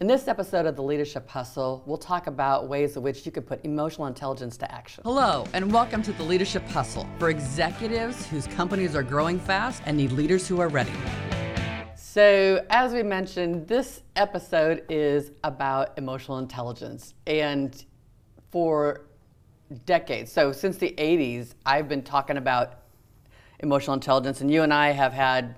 In this episode of the Leadership Hustle, we'll talk about ways in which you can put emotional intelligence to action. Hello, and welcome to the Leadership Hustle for executives whose companies are growing fast and need leaders who are ready. So, as we mentioned, this episode is about emotional intelligence. And for decades, so since the 80s, I've been talking about emotional intelligence, and you and I have had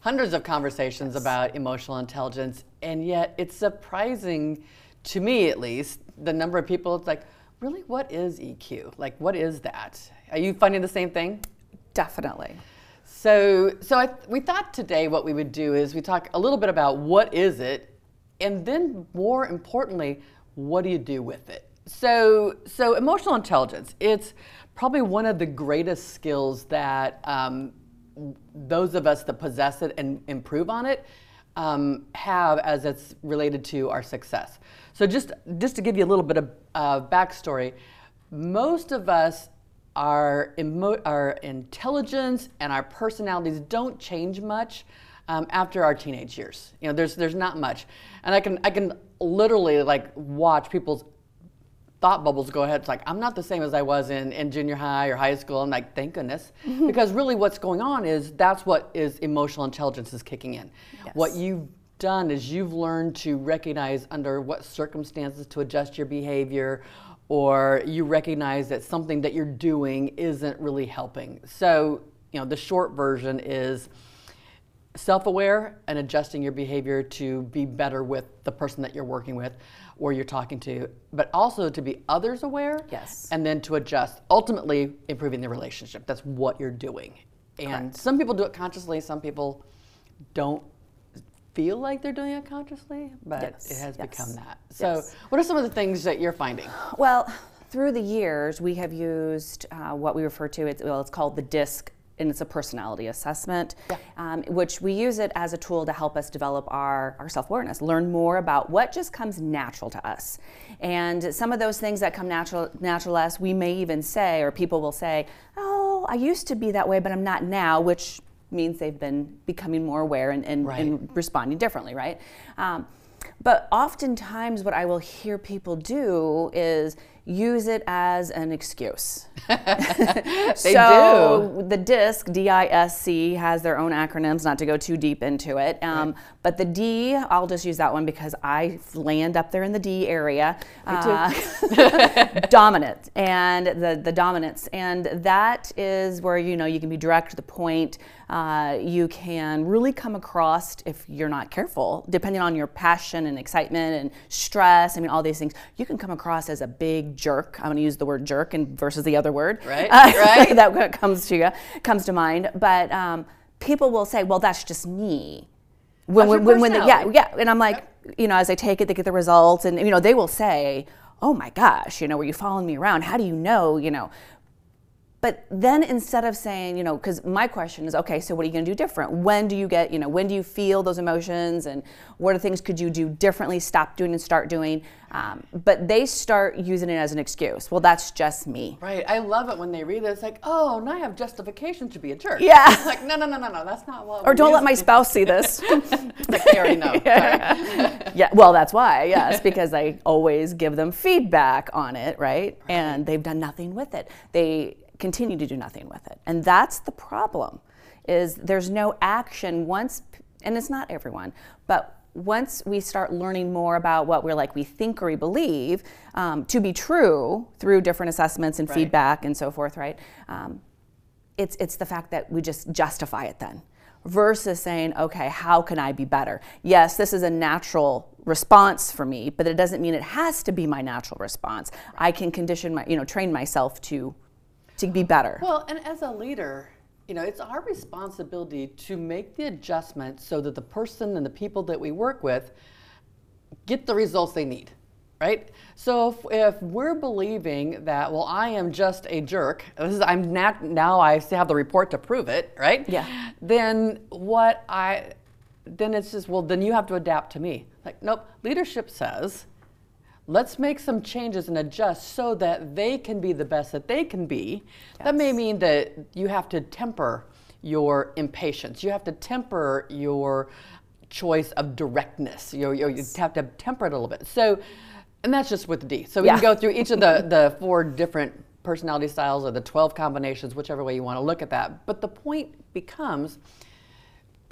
hundreds of conversations yes. about emotional intelligence, and yet it's surprising to me, at least, the number of people. It's like, really, what is EQ? Like, what is that? Are you finding the same thing? Definitely. So, so I, we thought today what we would do is we talk a little bit about what is it, and then more importantly, what do you do with it? So, so emotional intelligence. It's probably one of the greatest skills that um, those of us that possess it and improve on it um, have as it's related to our success. So just just to give you a little bit of uh, backstory, most of us our emo- our intelligence and our personalities don't change much um, after our teenage years. You know, there's there's not much, and I can I can literally like watch people's thought bubbles go ahead. It's like, I'm not the same as I was in, in junior high or high school. I'm like, thank goodness. Mm-hmm. Because really what's going on is that's what is emotional intelligence is kicking in. Yes. What you've done is you've learned to recognize under what circumstances to adjust your behavior or you recognize that something that you're doing isn't really helping. So, you know, the short version is self aware and adjusting your behavior to be better with the person that you're working with or you're talking to, but also to be others aware. Yes. And then to adjust, ultimately improving the relationship. That's what you're doing. And Correct. some people do it consciously, some people don't feel like they're doing it consciously, but yes. it has yes. become that. So, yes. what are some of the things that you're finding? Well, through the years, we have used uh, what we refer to, it's, well, it's called the DISC and it's a personality assessment, yeah. um, which we use it as a tool to help us develop our, our self awareness, learn more about what just comes natural to us. And some of those things that come natural, natural to us, we may even say, or people will say, Oh, I used to be that way, but I'm not now, which means they've been becoming more aware and, and, right. and responding differently, right? Um, but oftentimes, what I will hear people do is use it as an excuse. they so do. The DISC, D-I-S-C, has their own acronyms. Not to go too deep into it, um, right. but the D, I'll just use that one because I land up there in the D area. Uh, dominant and the the dominance, and that is where you know you can be direct to the point. Uh, you can really come across if you're not careful, depending on your passion and excitement and stress. I mean, all these things. You can come across as a big jerk. I'm going to use the word jerk and versus the other word. Right. Uh, right. that comes to you comes to mind. But um, people will say, "Well, that's just me." When when, when, when the, yeah yeah, and I'm like, yep. you know, as I take it, they get the results, and you know, they will say, "Oh my gosh, you know, were you following me around? How do you know?" You know, but then instead of saying, you know, because my question is, okay, so what are you going to do different? When do you get, you know, when do you feel those emotions, and what are things could you do differently, stop doing, and start doing? Um, but they start using it as an excuse. Well, that's just me. Right. I love it when they read it. It's like, oh, now I have justification to be a jerk. Yeah. It's like, no, no, no, no, no. That's not what. Or don't let my spouse see this. like they already know. yeah. yeah. Well, that's why. Yes, because I always give them feedback on it, right? right? And they've done nothing with it. They continue to do nothing with it. And that's the problem is there's no action once and it's not everyone, but once we start learning more about what we're like we think or we believe um, to be true through different assessments and right. feedback and so forth, right? Um, it's, it's the fact that we just justify it then versus saying, okay, how can I be better? Yes, this is a natural response for me, but it doesn't mean it has to be my natural response. I can condition my, you know, train myself to to be better. Well, and as a leader, you know, it's our responsibility to make the adjustment so that the person and the people that we work with get the results they need, right? So if, if we're believing that, well, I am just a jerk, this is, I'm not, now I have the report to prove it, right? Yeah. Then what I, then it's just, well, then you have to adapt to me. Like, nope, leadership says, let's make some changes and adjust so that they can be the best that they can be. Yes. That may mean that you have to temper your impatience. You have to temper your choice of directness. You, you, you have to temper it a little bit. So, and that's just with D. So we Yeah. can go through each of the, the four different personality styles or the 12 combinations, whichever way you want to look at that. But the point becomes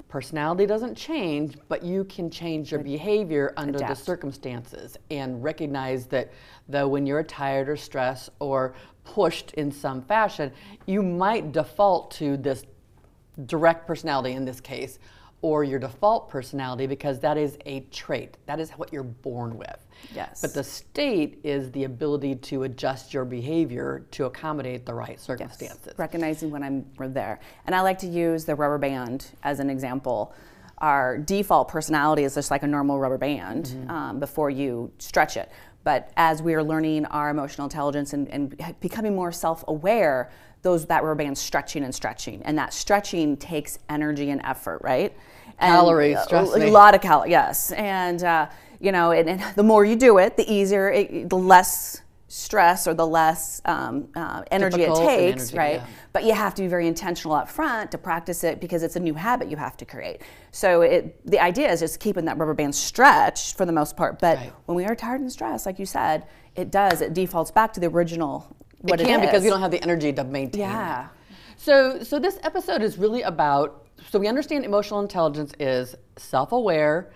personality doesn't change, but you can change your behavior under the circumstances and recognize that though when you're tired or stressed or pushed in some fashion, you might default to this direct personality in this case or your default personality because that is a trait. That is what you're born with. Yes. But the state is the ability to adjust your behavior to accommodate the right circumstances. recognizing when I'm there. And I like to use the rubber band as an example. Our default personality is just like a normal rubber band Mm-hmm. um, before you stretch it. But as we are learning our emotional intelligence and, and becoming more self-aware, those that rubber band's stretching and stretching, and that stretching takes energy and effort, right? And Calories, a- a, lot of calories, yes. And uh, you know, and, and the more you do it, the easier, it, the less stress or the less um, uh, energy it Difficult and takes, energy, right? yeah. But you have to be very intentional up front to practice it because it's a new habit you have to create. So it, the idea is just keeping that rubber band stretched for the most part. But Right. when we are tired and stressed, like you said, it does. It defaults back to the original. What it can because we don't have the energy to maintain. Yeah. it. So, so this episode is really about. So we understand emotional intelligence is self-aware,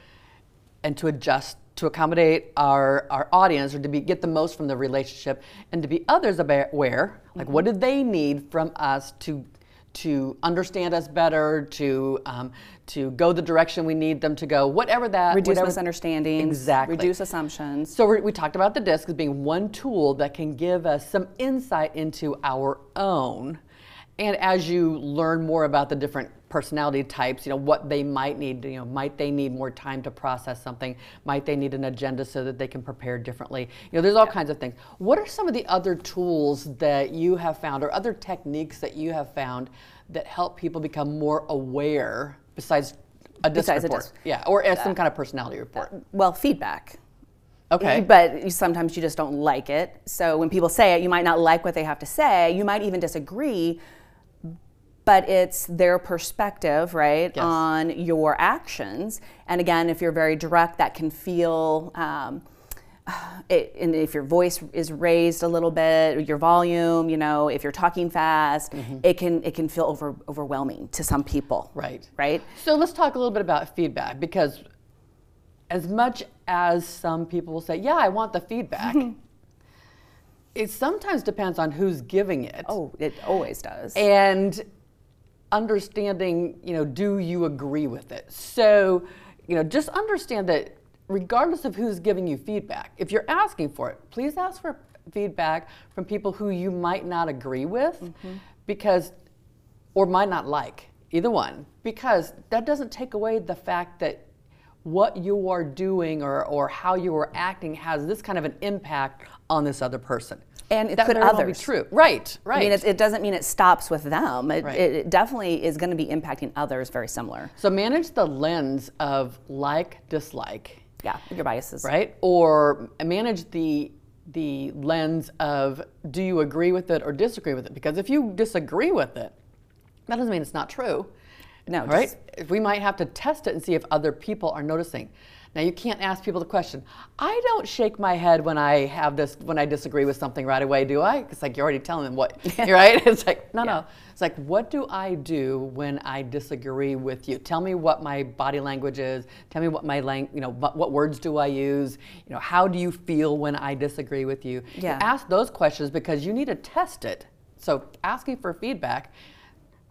and to adjust to accommodate our our audience or to be get the most from the relationship, and to be others aware. Like, what do they need from us to to understand us better, to um, to go the direction we need them to go, whatever that reduce whatever, misunderstandings, Exactly. reduce assumptions. So we we talked about the DISC as being one tool that can give us some insight into our own. And as you learn more about the different personality types, you know what they might need. You know, might they need more time to process something? Might they need an agenda so that they can prepare differently? You know, there's all kinds of things. What are some of the other tools that you have found, or other techniques that you have found that help people become more aware besides a DISC Besides a report? DISC. Yeah, or as some kind of personality report. Uh, well, feedback. Okay. But sometimes you just don't like it. So when people say it, you might not like what they have to say. You might even disagree, but it's their perspective, right, Yes. on your actions. And again, if you're very direct, that can feel. Um, it, and if your voice is raised a little bit, your volume, you know, if you're talking fast, it can it can feel over, overwhelming to some people. Right. Right. So let's talk a little bit about feedback because as much as some people will say, yeah, I want the feedback, it sometimes depends on who's giving it. Oh, it always does. And understanding, you know, do you agree with it? So, you know, just understand that regardless of who's giving you feedback, if you're asking for it, please ask for feedback from people who you might not agree with mm-hmm. because or might not like, either one, because that doesn't take away the fact that what you are doing or, or how you are acting has this kind of an impact on this other person. And it that could very well be true. Right, right. I mean, it, it doesn't mean it stops with them. It, Right. it, it definitely is going to be impacting others very similar. So manage the lens of like, dislike, Yeah, your biases. right? Or manage the the lens of do you agree with it or disagree with it? Because if you disagree with it, that doesn't mean it's not true. No, right? just- we might have to test it and see if other people are noticing. Now you can't ask people the question. I don't shake my head when I have this when I disagree with something right away, do I? It's like you're already telling them what, right? It's like no, no. It's like what do I do when I disagree with you? Tell me what my body language is. Tell me what my lang, you know, what, what words do I use? You know, how do you feel when I disagree with you? You Yeah. ask those questions because you need to test it. So asking for feedback,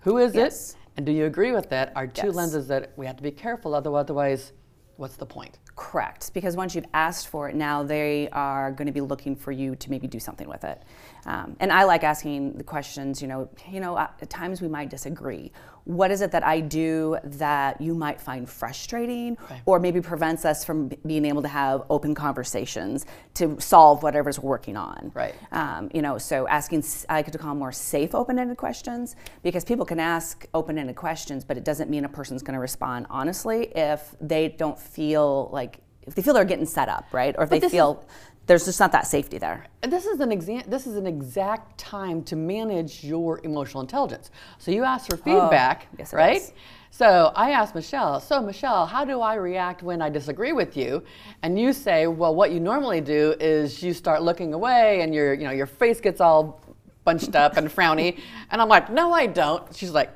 who is Yes. it? And do you agree with that? Are two Yes. lenses that we have to be careful of, otherwise, what's the point? Correct, because once you've asked for it, now they are going to be looking for you to maybe do something with it. Um, and I like asking the questions. You know, you know, at at times we might disagree. What is it that I do that you might find frustrating, or maybe prevents us from b- being able to have open conversations to solve whatever's we're working on? Right. Um, you know, so asking, I could call more safe open-ended questions because people can ask open-ended questions, but it doesn't mean a person's going to respond honestly if they don't feel like if they feel they're getting set up, right? Or if they this is- feel there's just not that safety there. And This is an exa- This is an exact time to manage your emotional intelligence. So you ask for oh, feedback, Oh, yes, right? is. So I asked Michelle. So Michelle, how do I react when I disagree with you? And you say, well, what you normally do is you start looking away, and your, you know, your face gets all bunched up and frowny. And I'm like, no, I don't. She's like,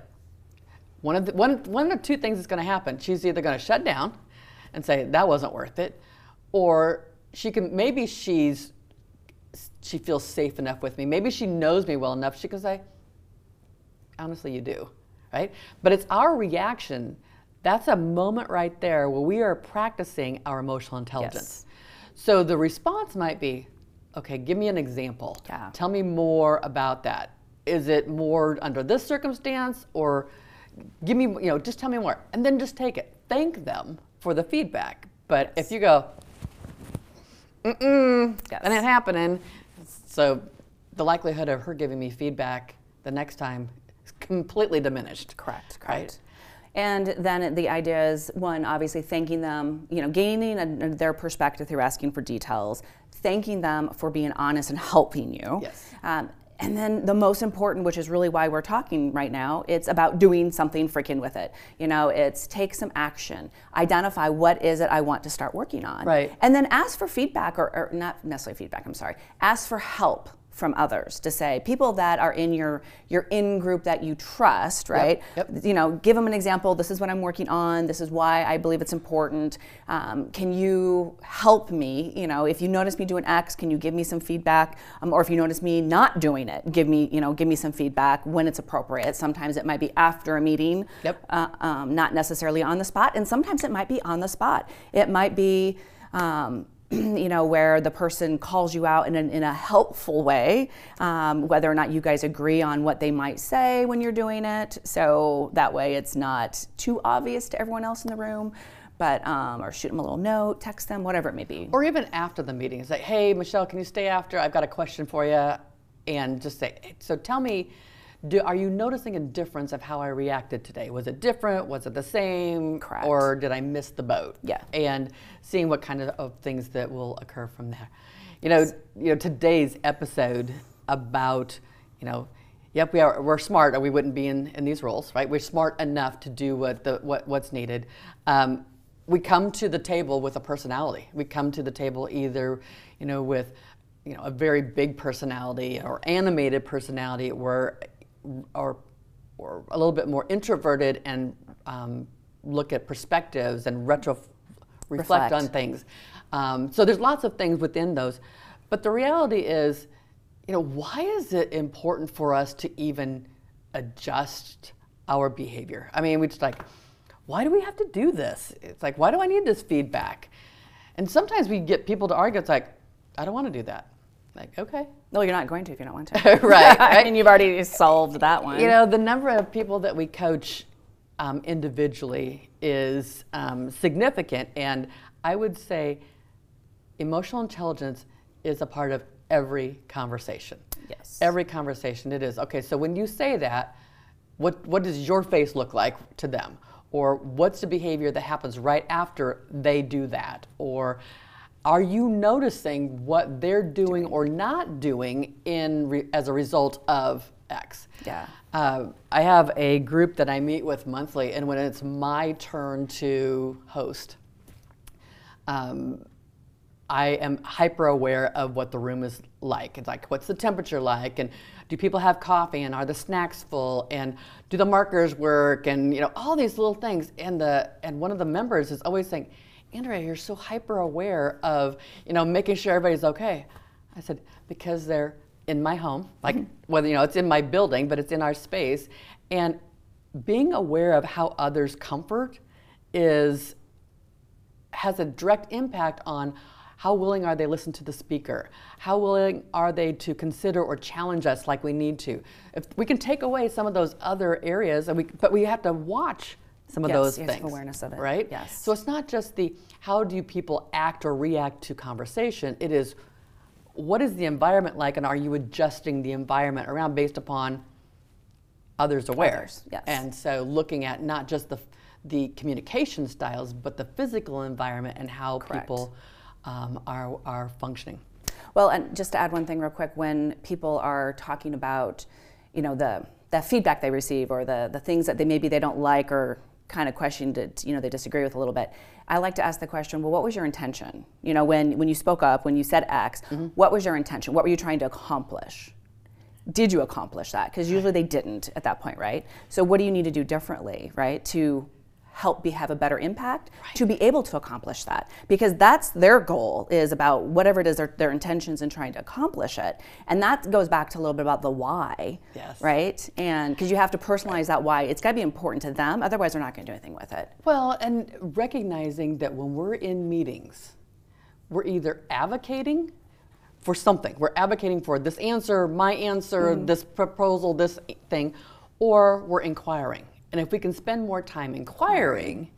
one of the, one, one of the two things is going to happen. She's either going to shut down and say that wasn't worth it, or she can maybe she's she feels safe enough with me. Maybe she knows me well enough. She can say, honestly, you do, right? But it's our reaction. That's a moment right there where we are practicing our emotional intelligence. Yes. So the response might be, okay, give me an example. Yeah. Tell me more about that. Is it more under this circumstance or give me, you know, just tell me more. And then just take it. Thank them for the feedback. But if you go, mm-mm, Yes. that ain't happening. So the likelihood of her giving me feedback the next time is completely diminished. Correct, Right? correct. And then the idea is one, obviously thanking them, you know, gaining a, their perspective through asking for details, thanking them for being honest and helping you. Yes. Um, and then the most important, which is really why we're talking right now, it's about doing something freaking with it. You know, it's take some action, identify what is it I want to start working on, Right. and then ask for feedback, or, or not necessarily feedback. I'm sorry, ask for help from others to say people that are in your your in group that you trust right? yep. you know give them an example this is what i'm working on. This is why i believe it's important. Um, can you help me? You know if you notice me doing x can you give me some feedback? Um, or if you notice me not doing it give me you know give me some feedback when it's appropriate. Sometimes it might be after a meeting Yep. uh, um, not necessarily on the spot and sometimes it might be on the spot. It might be um, you know, where the person calls you out in a, in a helpful way, um, whether or not you guys agree on what they might say when you're doing it. So that way it's not too obvious to everyone else in the room, but, um, or shoot them a little note, text them, whatever it may be. Or even after the meeting, say, hey, Michelle, can you stay after? I've got a question for you. And just say, so tell me, do, are you noticing a difference of how I reacted today? Was it different? Was it the same? Correct. Or did I miss the boat? Yeah. And seeing what kind of, of things that will occur from there. You know, you know, today's episode about, you know, yep, we are we're smart or we wouldn't be in, in these roles, right? We're smart enough to do what the what, what's needed. Um, we come to the table with a personality. We come to the table either, you know, with you know a very big personality or animated personality, or or or a little bit more introverted and um, look at perspectives and retro reflect, Reflect. on things. Um, so there's lots of things within those, but the reality is, you know, why is it important for us to even adjust our behavior? I mean, we just like, why do we have to do this? It's like, why do I need this feedback? And sometimes we get people to argue. It's like, I don't want to do that. Like, okay, No, you're not going to if you don't want to. Right, I right. mean, you've already solved that one. You know, the number of people that we coach um, individually is um, significant, and I would say emotional intelligence is a part of every conversation. Yes. Every conversation it is. Okay, so when you say that, what, what does your face look like to them? Or what's the behavior that happens right after they do that? Or are you noticing what they're doing or not doing in re- as a result of X? Yeah. Uh, I have a group that I meet with monthly, and when it's my turn to host, um, I am hyper aware of what the room is like. It's like, what's the temperature like? And do people have coffee? And are the snacks full? And do the markers work? And you know, all these little things. And the and one of the members is always saying, Andrea, you're so hyper aware of you know making sure everybody's okay. I said because they're in my home, like mm-hmm. whether you know it's in my building, but it's in our space, and being aware of how others comfort is has a direct impact on how willing are they listen to the speaker? How willing are they to consider or challenge us like we need to? If we can take away some of those other areas and we but we have to watch some of Yes, those you things. awareness of it. right Yes. so it's not just the how do people act or react to conversation it is what is the environment like and are you adjusting the environment around based upon others aware. Others, yes. And so looking at not just the, the communication styles, but the physical environment and how Correct. people um, are, are functioning. Well, and just to add one thing real quick, when people are talking about, you know, the the feedback they receive or the the things that they maybe they don't like or kind of questioned it, you know, they disagree with a little bit. I like to ask the question, well, what was your intention? You know, when when you spoke up, when you said X, mm-hmm. what was your intention? What were you trying to accomplish? Did you accomplish that? Because usually they didn't at that point, right? So what do you need to do differently, right, to help be have a better impact right. to be able to accomplish that. Because that's their goal is about whatever it is their, their intentions in trying to accomplish it. And that goes back to a little bit about the why yes. right? And because you have to personalize that why. It's got to be important to them otherwise they're not going to do anything with it. Well and recognizing that when we're in meetings we're either advocating for something we're advocating for this answer my answer mm. this proposal this thing or we're inquiring and if we can spend more time inquiring,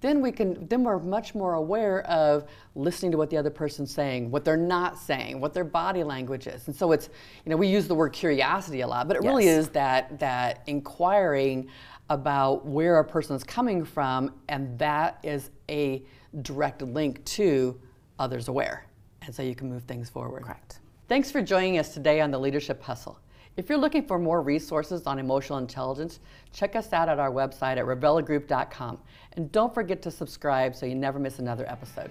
then we can then we're much more aware of listening to what the other person's saying, what they're not saying, what their body language is. And so it's, you know, we use the word curiosity a lot, but it yes. really is that that inquiring about where a person is coming from, and that is a direct link to others aware. And so you can move things forward. Correct. Thanks for joining us today on the Leadership Hustle. If you're looking for more resources on emotional intelligence, check us out at our website at revelagroup.com. And don't forget to subscribe so you never miss another episode.